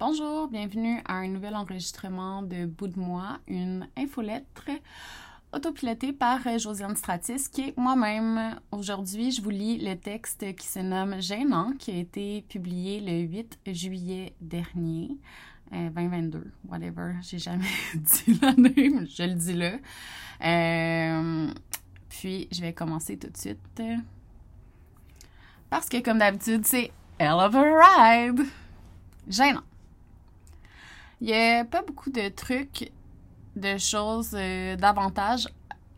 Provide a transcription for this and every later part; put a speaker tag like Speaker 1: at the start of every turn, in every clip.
Speaker 1: Bonjour, bienvenue à un nouvel enregistrement de Bout de moi, une infolettre autopilotée par Josiane Stratis, qui est moi-même. Aujourd'hui, je vous lis le texte qui se nomme Gênant, qui a été publié le 8 juillet dernier. 2022, euh, whatever, j'ai jamais dit l'année, mais je le dis là. Euh, puis, je vais commencer tout de suite. Parce que, comme d'habitude, c'est Hell of a Ride! Gênant. Il n'y a pas beaucoup de trucs, de choses, euh, d'avantages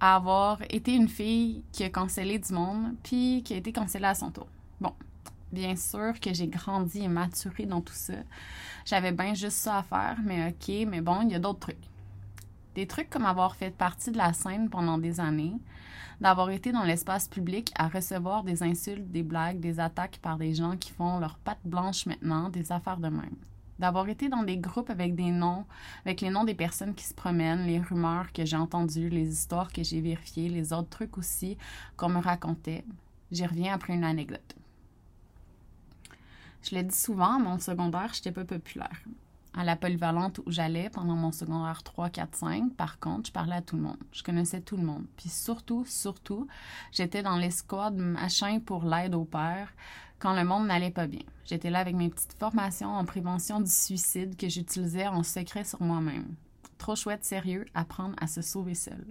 Speaker 1: à avoir été une fille qui a cancellé du monde, puis qui a été cancellée à son tour. Bon, bien sûr que j'ai grandi et maturé dans tout ça. J'avais bien juste ça à faire, mais ok, mais bon, il y a d'autres trucs. Des trucs comme avoir fait partie de la scène pendant des années, d'avoir été dans l'espace public à recevoir des insultes, des blagues, des attaques par des gens qui font leur patte blanche maintenant, des affaires de même d'avoir été dans des groupes avec des noms, avec les noms des personnes qui se promènent, les rumeurs que j'ai entendues, les histoires que j'ai vérifiées, les autres trucs aussi qu'on me racontait. J'y reviens après une anecdote. Je l'ai dit souvent, mon secondaire, j'étais pas populaire. À la polyvalente où j'allais pendant mon secondaire 3, 4, 5, par contre, je parlais à tout le monde. Je connaissais tout le monde. Puis surtout, surtout, j'étais dans l'escouade machin pour l'aide au père quand le monde n'allait pas bien. J'étais là avec mes petites formations en prévention du suicide que j'utilisais en secret sur moi-même. Trop chouette, sérieux, apprendre à se sauver seul.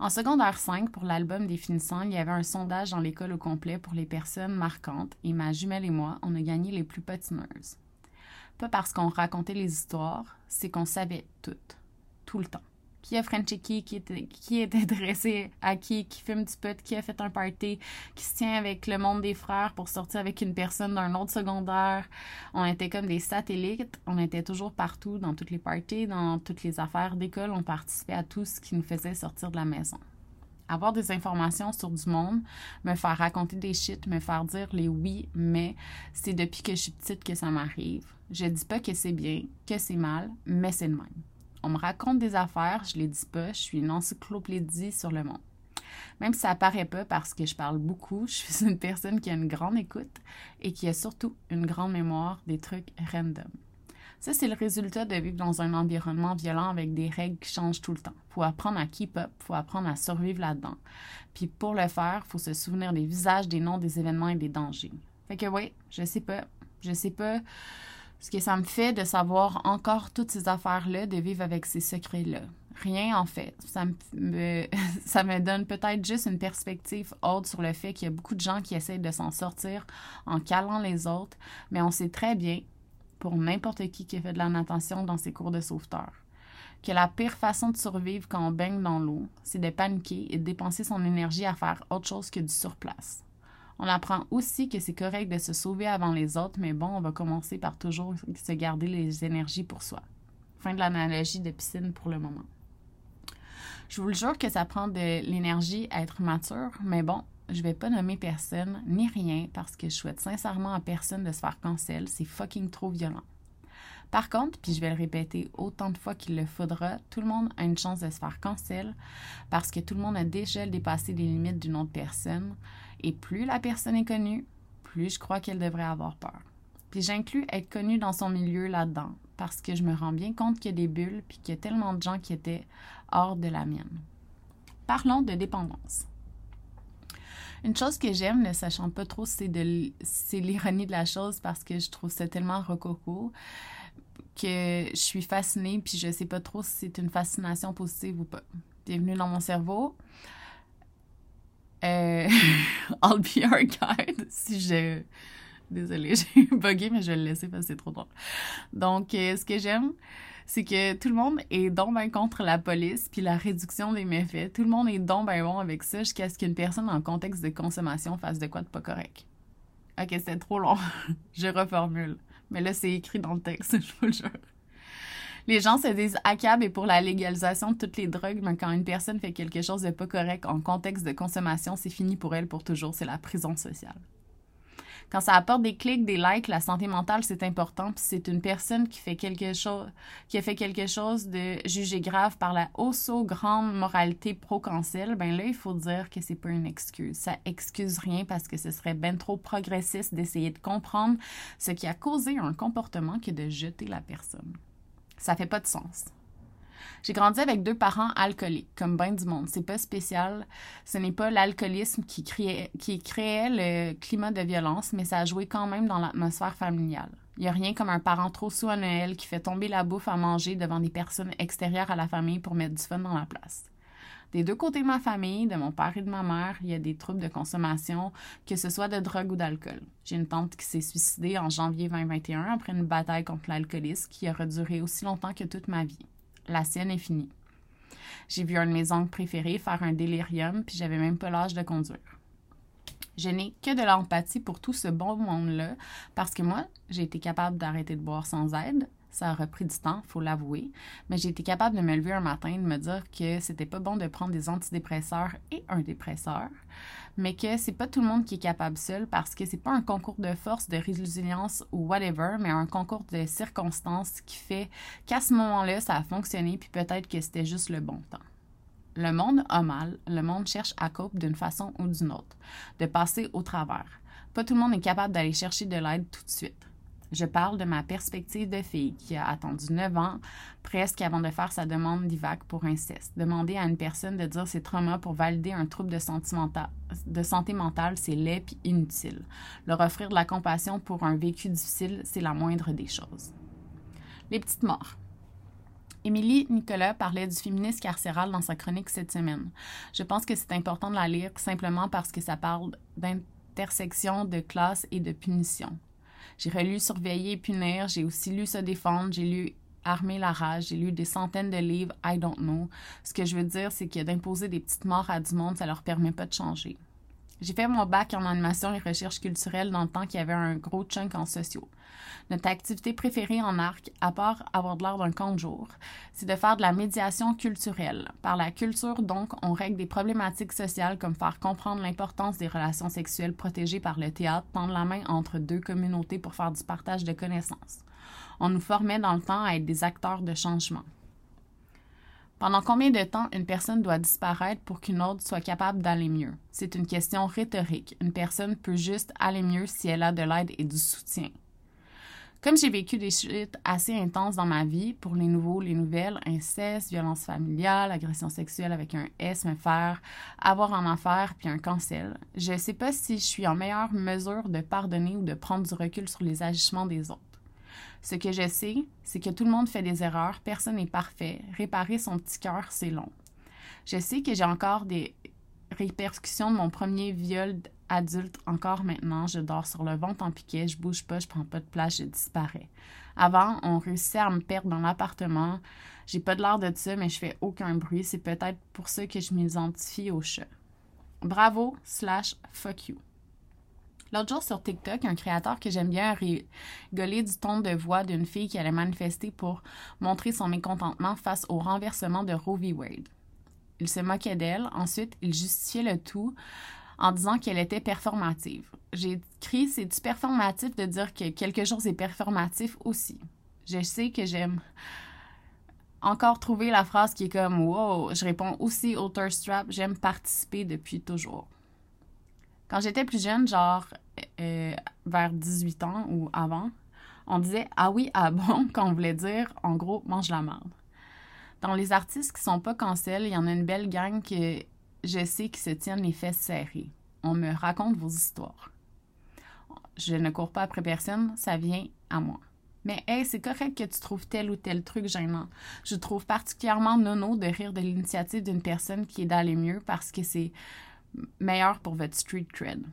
Speaker 1: En secondaire 5, pour l'album des finissants, il y avait un sondage dans l'école au complet pour les personnes marquantes et ma jumelle et moi, on a gagné les plus patineuses. Pas parce qu'on racontait les histoires, c'est qu'on savait tout, tout le temps qui a Frenché qui, qui, qui est intéressé à qui, qui fume du pot, qui a fait un party, qui se tient avec le monde des frères pour sortir avec une personne d'un autre secondaire. On était comme des satellites, on était toujours partout, dans toutes les parties, dans toutes les affaires d'école, on participait à tout ce qui nous faisait sortir de la maison. Avoir des informations sur du monde, me faire raconter des shit, me faire dire les oui, mais c'est depuis que je suis petite que ça m'arrive. Je dis pas que c'est bien, que c'est mal, mais c'est le même. On me raconte des affaires, je les dis pas, je suis une encyclopédie sur le monde. Même si ça paraît pas parce que je parle beaucoup, je suis une personne qui a une grande écoute et qui a surtout une grande mémoire des trucs random. Ça, c'est le résultat de vivre dans un environnement violent avec des règles qui changent tout le temps. Faut apprendre à keep up, faut apprendre à survivre là-dedans. Puis pour le faire, faut se souvenir des visages, des noms, des événements et des dangers. Fait que oui, je sais pas, je sais pas ce que ça me fait de savoir encore toutes ces affaires-là, de vivre avec ces secrets-là. Rien en fait. Ça me, donne peut-être juste une perspective haute sur le fait qu'il y a beaucoup de gens qui essayent de s'en sortir en calant les autres, mais on sait très bien, pour n'importe qui qui fait de la natation dans ses cours de sauveteur, que la pire façon de survivre quand on baigne dans l'eau, c'est de paniquer et de dépenser son énergie à faire autre chose que du surplace. On apprend aussi que c'est correct de se sauver avant les autres, mais bon, on va commencer par toujours se garder les énergies pour soi. Fin de l'analogie de piscine pour le moment. Je vous le jure que ça prend de l'énergie à être mature, mais bon, je vais pas nommer personne ni rien parce que je souhaite sincèrement à personne de se faire cancel. C'est fucking trop violent. Par contre, puis je vais le répéter autant de fois qu'il le faudra, tout le monde a une chance de se faire cancel parce que tout le monde a déjà dépassé les limites d'une autre personne. Et plus la personne est connue, plus je crois qu'elle devrait avoir peur. Puis j'inclus être connue dans son milieu là-dedans, parce que je me rends bien compte qu'il y a des bulles, puis qu'il y a tellement de gens qui étaient hors de la mienne. Parlons de dépendance. Une chose que j'aime, ne sachant pas trop, c'est c'est l'ironie de la chose parce que je trouve ça tellement rococo que je suis fascinée puis je sais pas trop si c'est une fascination positive ou pas. Bienvenue dans mon cerveau. Euh, I'll be your guide si je. Désolée, j'ai bugué, mais je vais le laisser parce que c'est trop drôle. Donc, euh, ce que j'aime, c'est que tout le monde est donc bien contre la police puis la réduction des méfaits. Tout le monde est donc bien bon avec ça jusqu'à ce qu'une personne en contexte de consommation fasse de quoi de pas correct. Ok, c'est trop long. je reformule. Mais là, c'est écrit dans le texte, je vous le jure. Les gens se disent ACAB et pour la légalisation de toutes les drogues, mais quand une personne fait quelque chose de pas correct en contexte de consommation, c'est fini pour elle pour toujours. C'est la prison sociale. Quand ça apporte des clics, des likes, la santé mentale, c'est important. Puis c'est une personne qui fait quelque chose, qui a fait quelque chose de jugé grave par la hausse grande moralité pro-cancel, ben là, il faut dire que c'est pas une excuse. Ça excuse rien parce que ce serait ben trop progressiste d'essayer de comprendre ce qui a causé un comportement que de jeter la personne. Ça fait pas de sens. J'ai grandi avec deux parents alcooliques, comme bien du monde. C'est pas spécial. Ce n'est pas l'alcoolisme qui créait, le climat de violence, mais ça a joué quand même dans l'atmosphère familiale. Il n'y a rien comme un parent trop sous à Noël qui fait tomber la bouffe à manger devant des personnes extérieures à la famille pour mettre du fun dans la place. Des deux côtés de ma famille, de mon père et de ma mère, il y a des troubles de consommation, que ce soit de drogue ou d'alcool. J'ai une tante qui s'est suicidée en janvier 2021 après une bataille contre l'alcoolisme qui aura duré aussi longtemps que toute ma vie la sienne est finie. J'ai vu un de mes oncles préférés faire un délirium, puis j'avais même pas l'âge de conduire. Je n'ai que de l'empathie pour tout ce bon monde-là, parce que moi, j'ai été capable d'arrêter de boire sans aide, ça a repris du temps, faut l'avouer, mais j'ai été capable de me lever un matin, de me dire que c'était pas bon de prendre des antidépresseurs et un dépresseur, mais que c'est pas tout le monde qui est capable seul parce que c'est pas un concours de force, de résilience ou whatever, mais un concours de circonstances qui fait qu'à ce moment-là, ça a fonctionné, puis peut-être que c'était juste le bon temps. Le monde a mal, le monde cherche à cope d'une façon ou d'une autre, de passer au travers. Pas tout le monde est capable d'aller chercher de l'aide tout de suite. Je parle de ma perspective de fille qui a attendu 9 ans presque avant de faire sa demande d'IVAC pour inceste. Demander à une personne de dire ses traumas pour valider un trouble de, santé mentale, c'est laid et inutile. Leur offrir de la compassion pour un vécu difficile, c'est la moindre des choses. Les petites morts. Émilie Nicolas parlait du féminisme carcéral dans sa chronique cette semaine. Je pense que c'est important de la lire simplement parce que ça parle d'intersection de classe et de punition. J'ai relu Surveiller et punir, j'ai aussi lu Se défendre, j'ai lu Armer la rage, j'ai lu des centaines de livres I don't know. Ce que je veux dire, c'est que d'imposer des petites morts à du monde, ça leur permet pas de changer. J'ai fait mon bac en animation et recherche culturelle dans le temps qu'il y avait un gros chunk en sociaux. Notre activité préférée en arc, à part avoir de l'air d'un camp de jour, c'est de faire de la médiation culturelle. Par la culture, donc, on règle des problématiques sociales comme faire comprendre l'importance des relations sexuelles protégées par le théâtre, tendre la main entre deux communautés pour faire du partage de connaissances. On nous formait dans le temps à être des acteurs de changement. Pendant combien de temps une personne doit disparaître pour qu'une autre soit capable d'aller mieux? C'est une question rhétorique. Une personne peut juste aller mieux si elle a de l'aide et du soutien. Comme j'ai vécu des chutes assez intenses dans ma vie, pour les nouveaux, les nouvelles, inceste, violence familiale, agression sexuelle avec un S, me faire avoir en affaire puis un cancel, je ne sais pas si je suis en meilleure mesure de pardonner ou de prendre du recul sur les agissements des autres. Ce que je sais, c'est que tout le monde fait des erreurs, personne n'est parfait. Réparer son petit cœur, c'est long. Je sais que j'ai encore des répercussions de mon premier viol adulte encore maintenant. Je dors sur le ventre en piquet, je bouge pas, je prends pas de place, je disparais. Avant, on réussissait à me perdre dans l'appartement. J'ai pas de l'air de ça, mais je fais aucun bruit. C'est peut-être pour ça que je m'identifie au chat. Bravo slash fuck you. L'autre jour sur TikTok, un créateur que j'aime bien a rigolé du ton de voix d'une fille qui allait manifester pour montrer son mécontentement face au renversement de Roe v. Wade. Il se moquait d'elle. Ensuite, il justifiait le tout en disant qu'elle était performative. J'ai écrit c'est-tu performatif de dire que quelque chose est performatif aussi? Je sais que j'aime encore trouver la phrase qui est comme Wow, je réponds aussi au thirst trap, j'aime participer depuis toujours. Quand j'étais plus jeune, genre euh, vers 18 ans ou avant, on disait ah oui, ah bon, quand on voulait dire en gros, mange la merde. Dans les artistes qui sont pas cancel, il y en a une belle gang que je sais qui se tiennent les fesses serrées. On me raconte vos histoires. Je ne cours pas après personne, ça vient à moi. Mais hey, c'est correct que tu trouves tel ou tel truc gênant. Je trouve particulièrement nono de rire de l'initiative d'une personne qui est d'aller mieux parce que c'est meilleur pour votre street cred.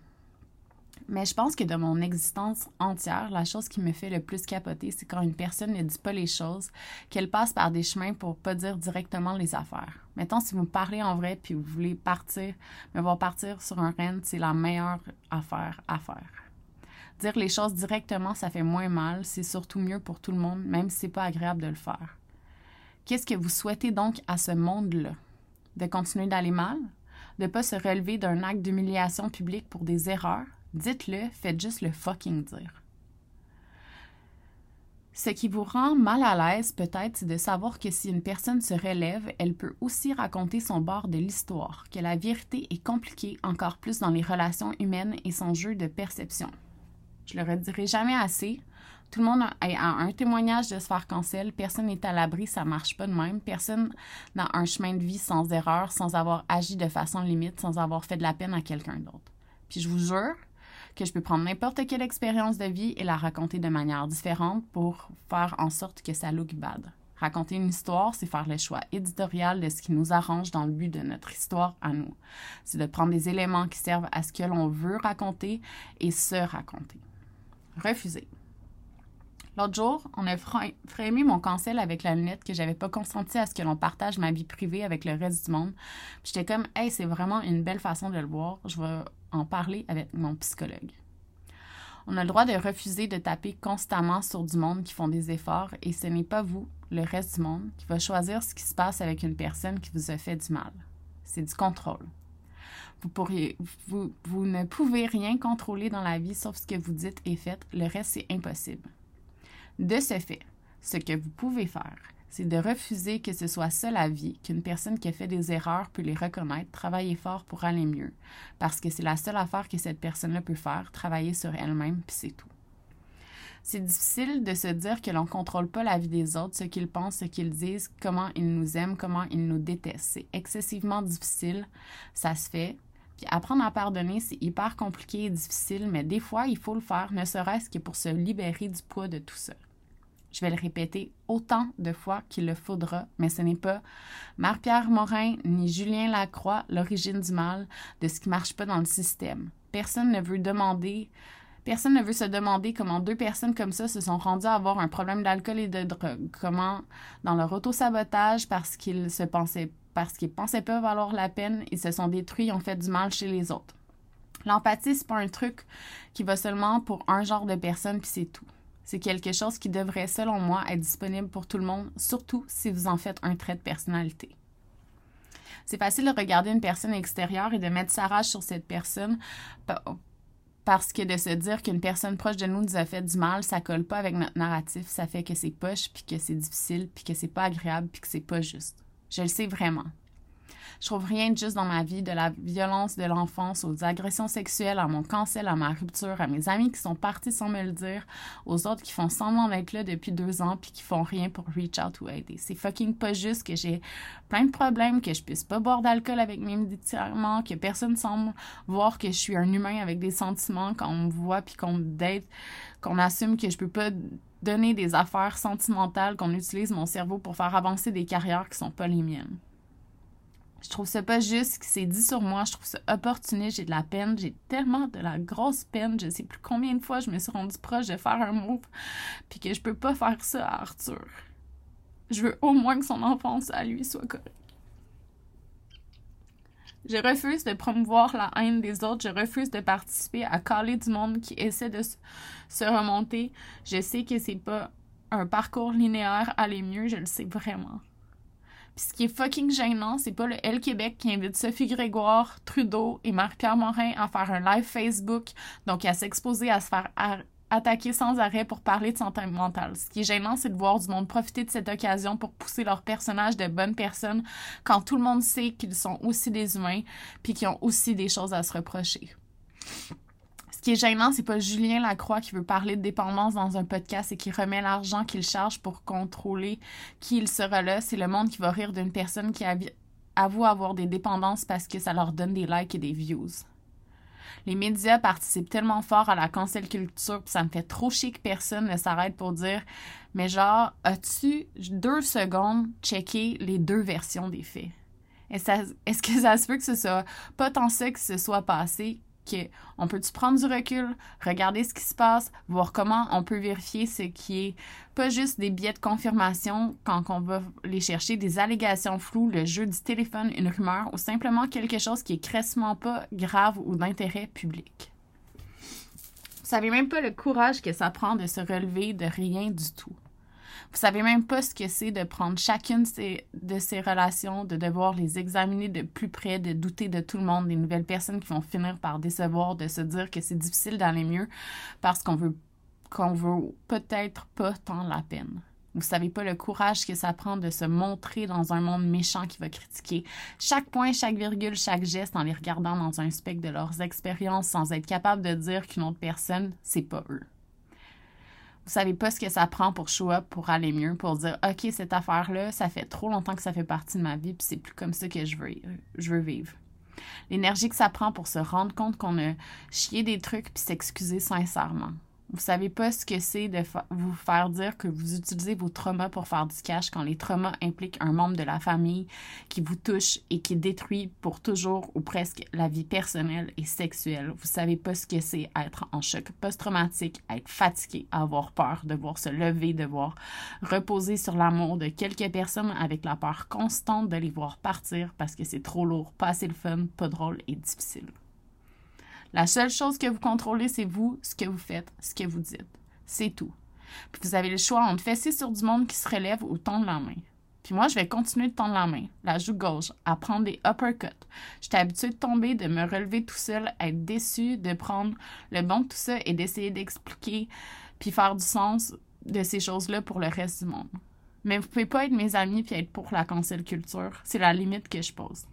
Speaker 1: Mais je pense que de mon existence entière, la chose qui me fait le plus capoter, c'est quand une personne ne dit pas les choses, qu'elle passe par des chemins pour pas dire directement les affaires. Mettons, si vous me parlez en vrai puis vous voulez partir, me voir partir sur un rent, c'est la meilleure affaire à faire. Dire les choses directement, ça fait moins mal, c'est surtout mieux pour tout le monde, même si c'est pas agréable de le faire. Qu'est-ce que vous souhaitez donc à ce monde-là? De continuer d'aller mal? Pas se relever d'un acte d'humiliation publique pour des erreurs? Dites-le, faites juste le fucking dire. Ce qui vous rend mal à l'aise, peut-être, c'est de savoir que si une personne se relève, elle peut aussi raconter son bord de l'histoire, que la vérité est compliquée encore plus dans les relations humaines et son jeu de perception. Je le redirai jamais assez. Tout le monde a un témoignage de se faire. Personne n'est à l'abri, ça marche pas de même. Personne n'a un chemin de vie sans erreur, sans avoir agi de façon limite, sans avoir fait de la peine à quelqu'un d'autre. Puis je vous jure, que je peux prendre n'importe quelle expérience de vie et la raconter de manière différente pour faire en sorte que ça look bad. Raconter une histoire, c'est faire le choix éditorial de ce qui nous arrange dans le but de notre histoire à nous. C'est de prendre des éléments qui servent à ce que l'on veut raconter et se raconter. Refuser. L'autre jour, on a frémé mon cancel avec la lunette que j'avais pas consenti à ce que l'on partage ma vie privée avec le reste du monde. J'étais comme, hey, c'est vraiment une belle façon de le voir. Je vais en parler avec mon psychologue. On a le droit de refuser de taper constamment sur du monde qui font des efforts et ce n'est pas vous, le reste du monde, qui va choisir ce qui se passe avec une personne qui vous a fait du mal. C'est du contrôle. Vous, vous ne pouvez rien contrôler dans la vie sauf ce que vous dites et faites. Le reste, c'est impossible. De ce fait, ce que vous pouvez faire, c'est de refuser que ce soit ça la vie, qu'une personne qui a fait des erreurs peut les reconnaître, travailler fort pour aller mieux, parce que c'est la seule affaire que cette personne-là peut faire, travailler sur elle-même, puis c'est tout. C'est difficile de se dire que l'on ne contrôle pas la vie des autres, ce qu'ils pensent, ce qu'ils disent, comment ils nous aiment, comment ils nous détestent. C'est excessivement difficile, ça se fait. Puis apprendre à pardonner, c'est hyper compliqué et difficile, mais des fois, il faut le faire, ne serait-ce que pour se libérer du poids de tout ça. Je vais le répéter autant de fois qu'il le faudra, mais ce n'est pas Marc-Pierre Morin ni Julien Lacroix l'origine du mal de ce qui ne marche pas dans le système. Personne ne veut demander Personne ne veut se demander comment deux personnes comme ça se sont rendues à avoir un problème d'alcool et de drogue. Comment, dans leur auto-sabotage, parce qu'ils se pensaient, parce qu'ils pensaient pas valoir la peine, ils se sont détruits et ont fait du mal chez les autres. L'empathie, c'est pas un truc qui va seulement pour un genre de personne, puis c'est tout. C'est quelque chose qui devrait, selon moi, être disponible pour tout le monde, surtout si vous en faites un trait de personnalité. C'est facile de regarder une personne extérieure et de mettre sa rage sur cette personne parce que de se dire qu'une personne proche de nous nous a fait du mal, ça colle pas avec notre narratif, ça fait que c'est poche, puis que c'est difficile, puis que c'est pas agréable, puis que c'est pas juste. Je le sais vraiment. Je trouve rien de juste dans ma vie, de la violence de l'enfance aux agressions sexuelles, à mon cancel, à ma rupture, à mes amis qui sont partis sans me le dire, aux autres qui font semblant d'être là depuis deux ans puis qui font rien pour reach out ou aider. C'est fucking pas juste que j'ai plein de problèmes, que je puisse pas boire d'alcool avec mes médicaments, que personne semble voir que je suis un humain avec des sentiments quand on me voit puis qu'on me date, qu'on assume que je peux pas donner des affaires sentimentales, qu'on utilise mon cerveau pour faire avancer des carrières qui sont pas les miennes. Je trouve ça pas juste ce qui s'est dit sur moi. Je trouve ça opportuniste. J'ai de la peine. J'ai tellement de la grosse peine. Je sais plus combien de fois je me suis rendue proche de faire un move. Puis que je peux pas faire ça à Arthur. Je veux au moins que son enfance à lui soit correcte. Je refuse de promouvoir la haine des autres. Je refuse de participer à caler du monde qui essaie de se remonter. Je sais que c'est pas un parcours linéaire aller mieux. Je le sais vraiment. Puis ce qui est fucking gênant, c'est pas le Québec qui invite Sophie Grégoire, Trudeau et Marc-Pierre Morin à faire un live Facebook, donc à s'exposer à se faire attaquer sans arrêt pour parler de santé mentale. Ce qui est gênant, c'est de voir du monde profiter de cette occasion pour pousser leur personnage de bonnes personnes quand tout le monde sait qu'ils sont aussi des humains puis qu'ils ont aussi des choses à se reprocher. Ce qui est gênant, c'est pas Julien Lacroix qui veut parler de dépendance dans un podcast et qui remet l'argent qu'il charge pour contrôler qui il sera là. C'est le monde qui va rire d'une personne qui avoue avoir des dépendances parce que ça leur donne des likes et des views. Les médias participent tellement fort à la cancel culture, ça me fait trop chier que personne ne s'arrête pour dire Mais genre, as-tu deux secondes checké les deux versions des faits? Est-ce que ça se peut que ce soit pas tant ça que ce soit passé on peut-tu prendre du recul, regarder ce qui se passe, voir comment on peut vérifier ce qui est pas juste des billets de confirmation quand on va les chercher, des allégations floues, le jeu du téléphone, une rumeur ou simplement quelque chose qui est cressement pas grave ou d'intérêt public? Vous savez même pas le courage que ça prend de se relever de rien du tout. Vous savez même pas ce que c'est de prendre chacune de ces relations, de devoir les examiner de plus près, de douter de tout le monde, des nouvelles personnes qui vont finir par décevoir, de se dire que c'est difficile d'aller mieux parce qu'on veut qu'on veut peut-être pas tant la peine. Vous savez pas le courage que ça prend de se montrer dans un monde méchant qui va critiquer chaque point, chaque virgule, chaque geste en les regardant dans un spectre de leurs expériences sans être capable de dire qu'une autre personne, c'est pas eux. Vous savez pas ce que ça prend pour show up, pour aller mieux, pour dire OK, cette affaire-là, ça fait trop longtemps que ça fait partie de ma vie, puis c'est plus comme ça que je veux, je veux vivre. L'énergie que ça prend pour se rendre compte qu'on a chié des trucs puis s'excuser sincèrement. Vous savez pas ce que c'est de vous faire dire que vous utilisez vos traumas pour faire du cash quand les traumas impliquent un membre de la famille qui vous touche et qui détruit pour toujours ou presque la vie personnelle et sexuelle. Vous savez pas ce que c'est être en choc post-traumatique, être fatigué, avoir peur, devoir se lever, devoir reposer sur l'amour de quelques personnes avec la peur constante de les voir partir parce que c'est trop lourd, pas assez le fun, pas drôle et difficile. La seule chose que vous contrôlez, c'est vous, ce que vous faites, ce que vous dites. C'est tout. Puis vous avez le choix entre fesser sur du monde qui se relève ou tendre la main. Puis moi, je vais continuer de tendre la main, la joue gauche, à prendre des uppercuts. J'étais habituée de tomber, de me relever tout seul, être déçue, de prendre le bon de tout ça et d'essayer d'expliquer puis faire du sens de ces choses-là pour le reste du monde. Mais vous pouvez pas être mes amis puis être pour la cancel culture. C'est la limite que je pose.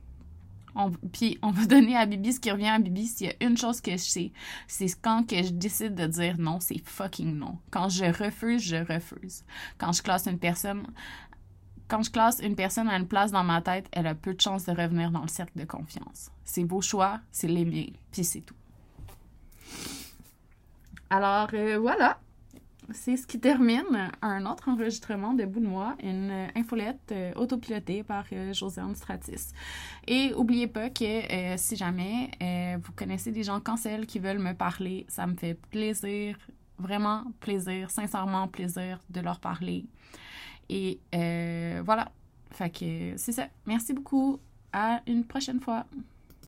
Speaker 1: Puis on va donner à Bibi ce qui revient à Bibi. S'il y a une chose que je sais, c'est quand que je décide de dire non, c'est fucking non. Quand je refuse, je refuse. Quand je classe une personne, quand je classe une personne à une place dans ma tête, elle a peu de chances de revenir dans le cercle de confiance. C'est vos choix, c'est les miens, puis c'est tout. Alors euh, voilà, c'est ce qui termine un autre enregistrement de Bout de moi, une infolette euh, autopilotée par euh, Josiane Stratis. Et oubliez pas que euh, si jamais vous connaissez des gens cancels qui veulent me parler, ça me fait plaisir, vraiment plaisir, sincèrement plaisir de leur parler. Et voilà. C'est ça. Merci beaucoup. À une prochaine fois.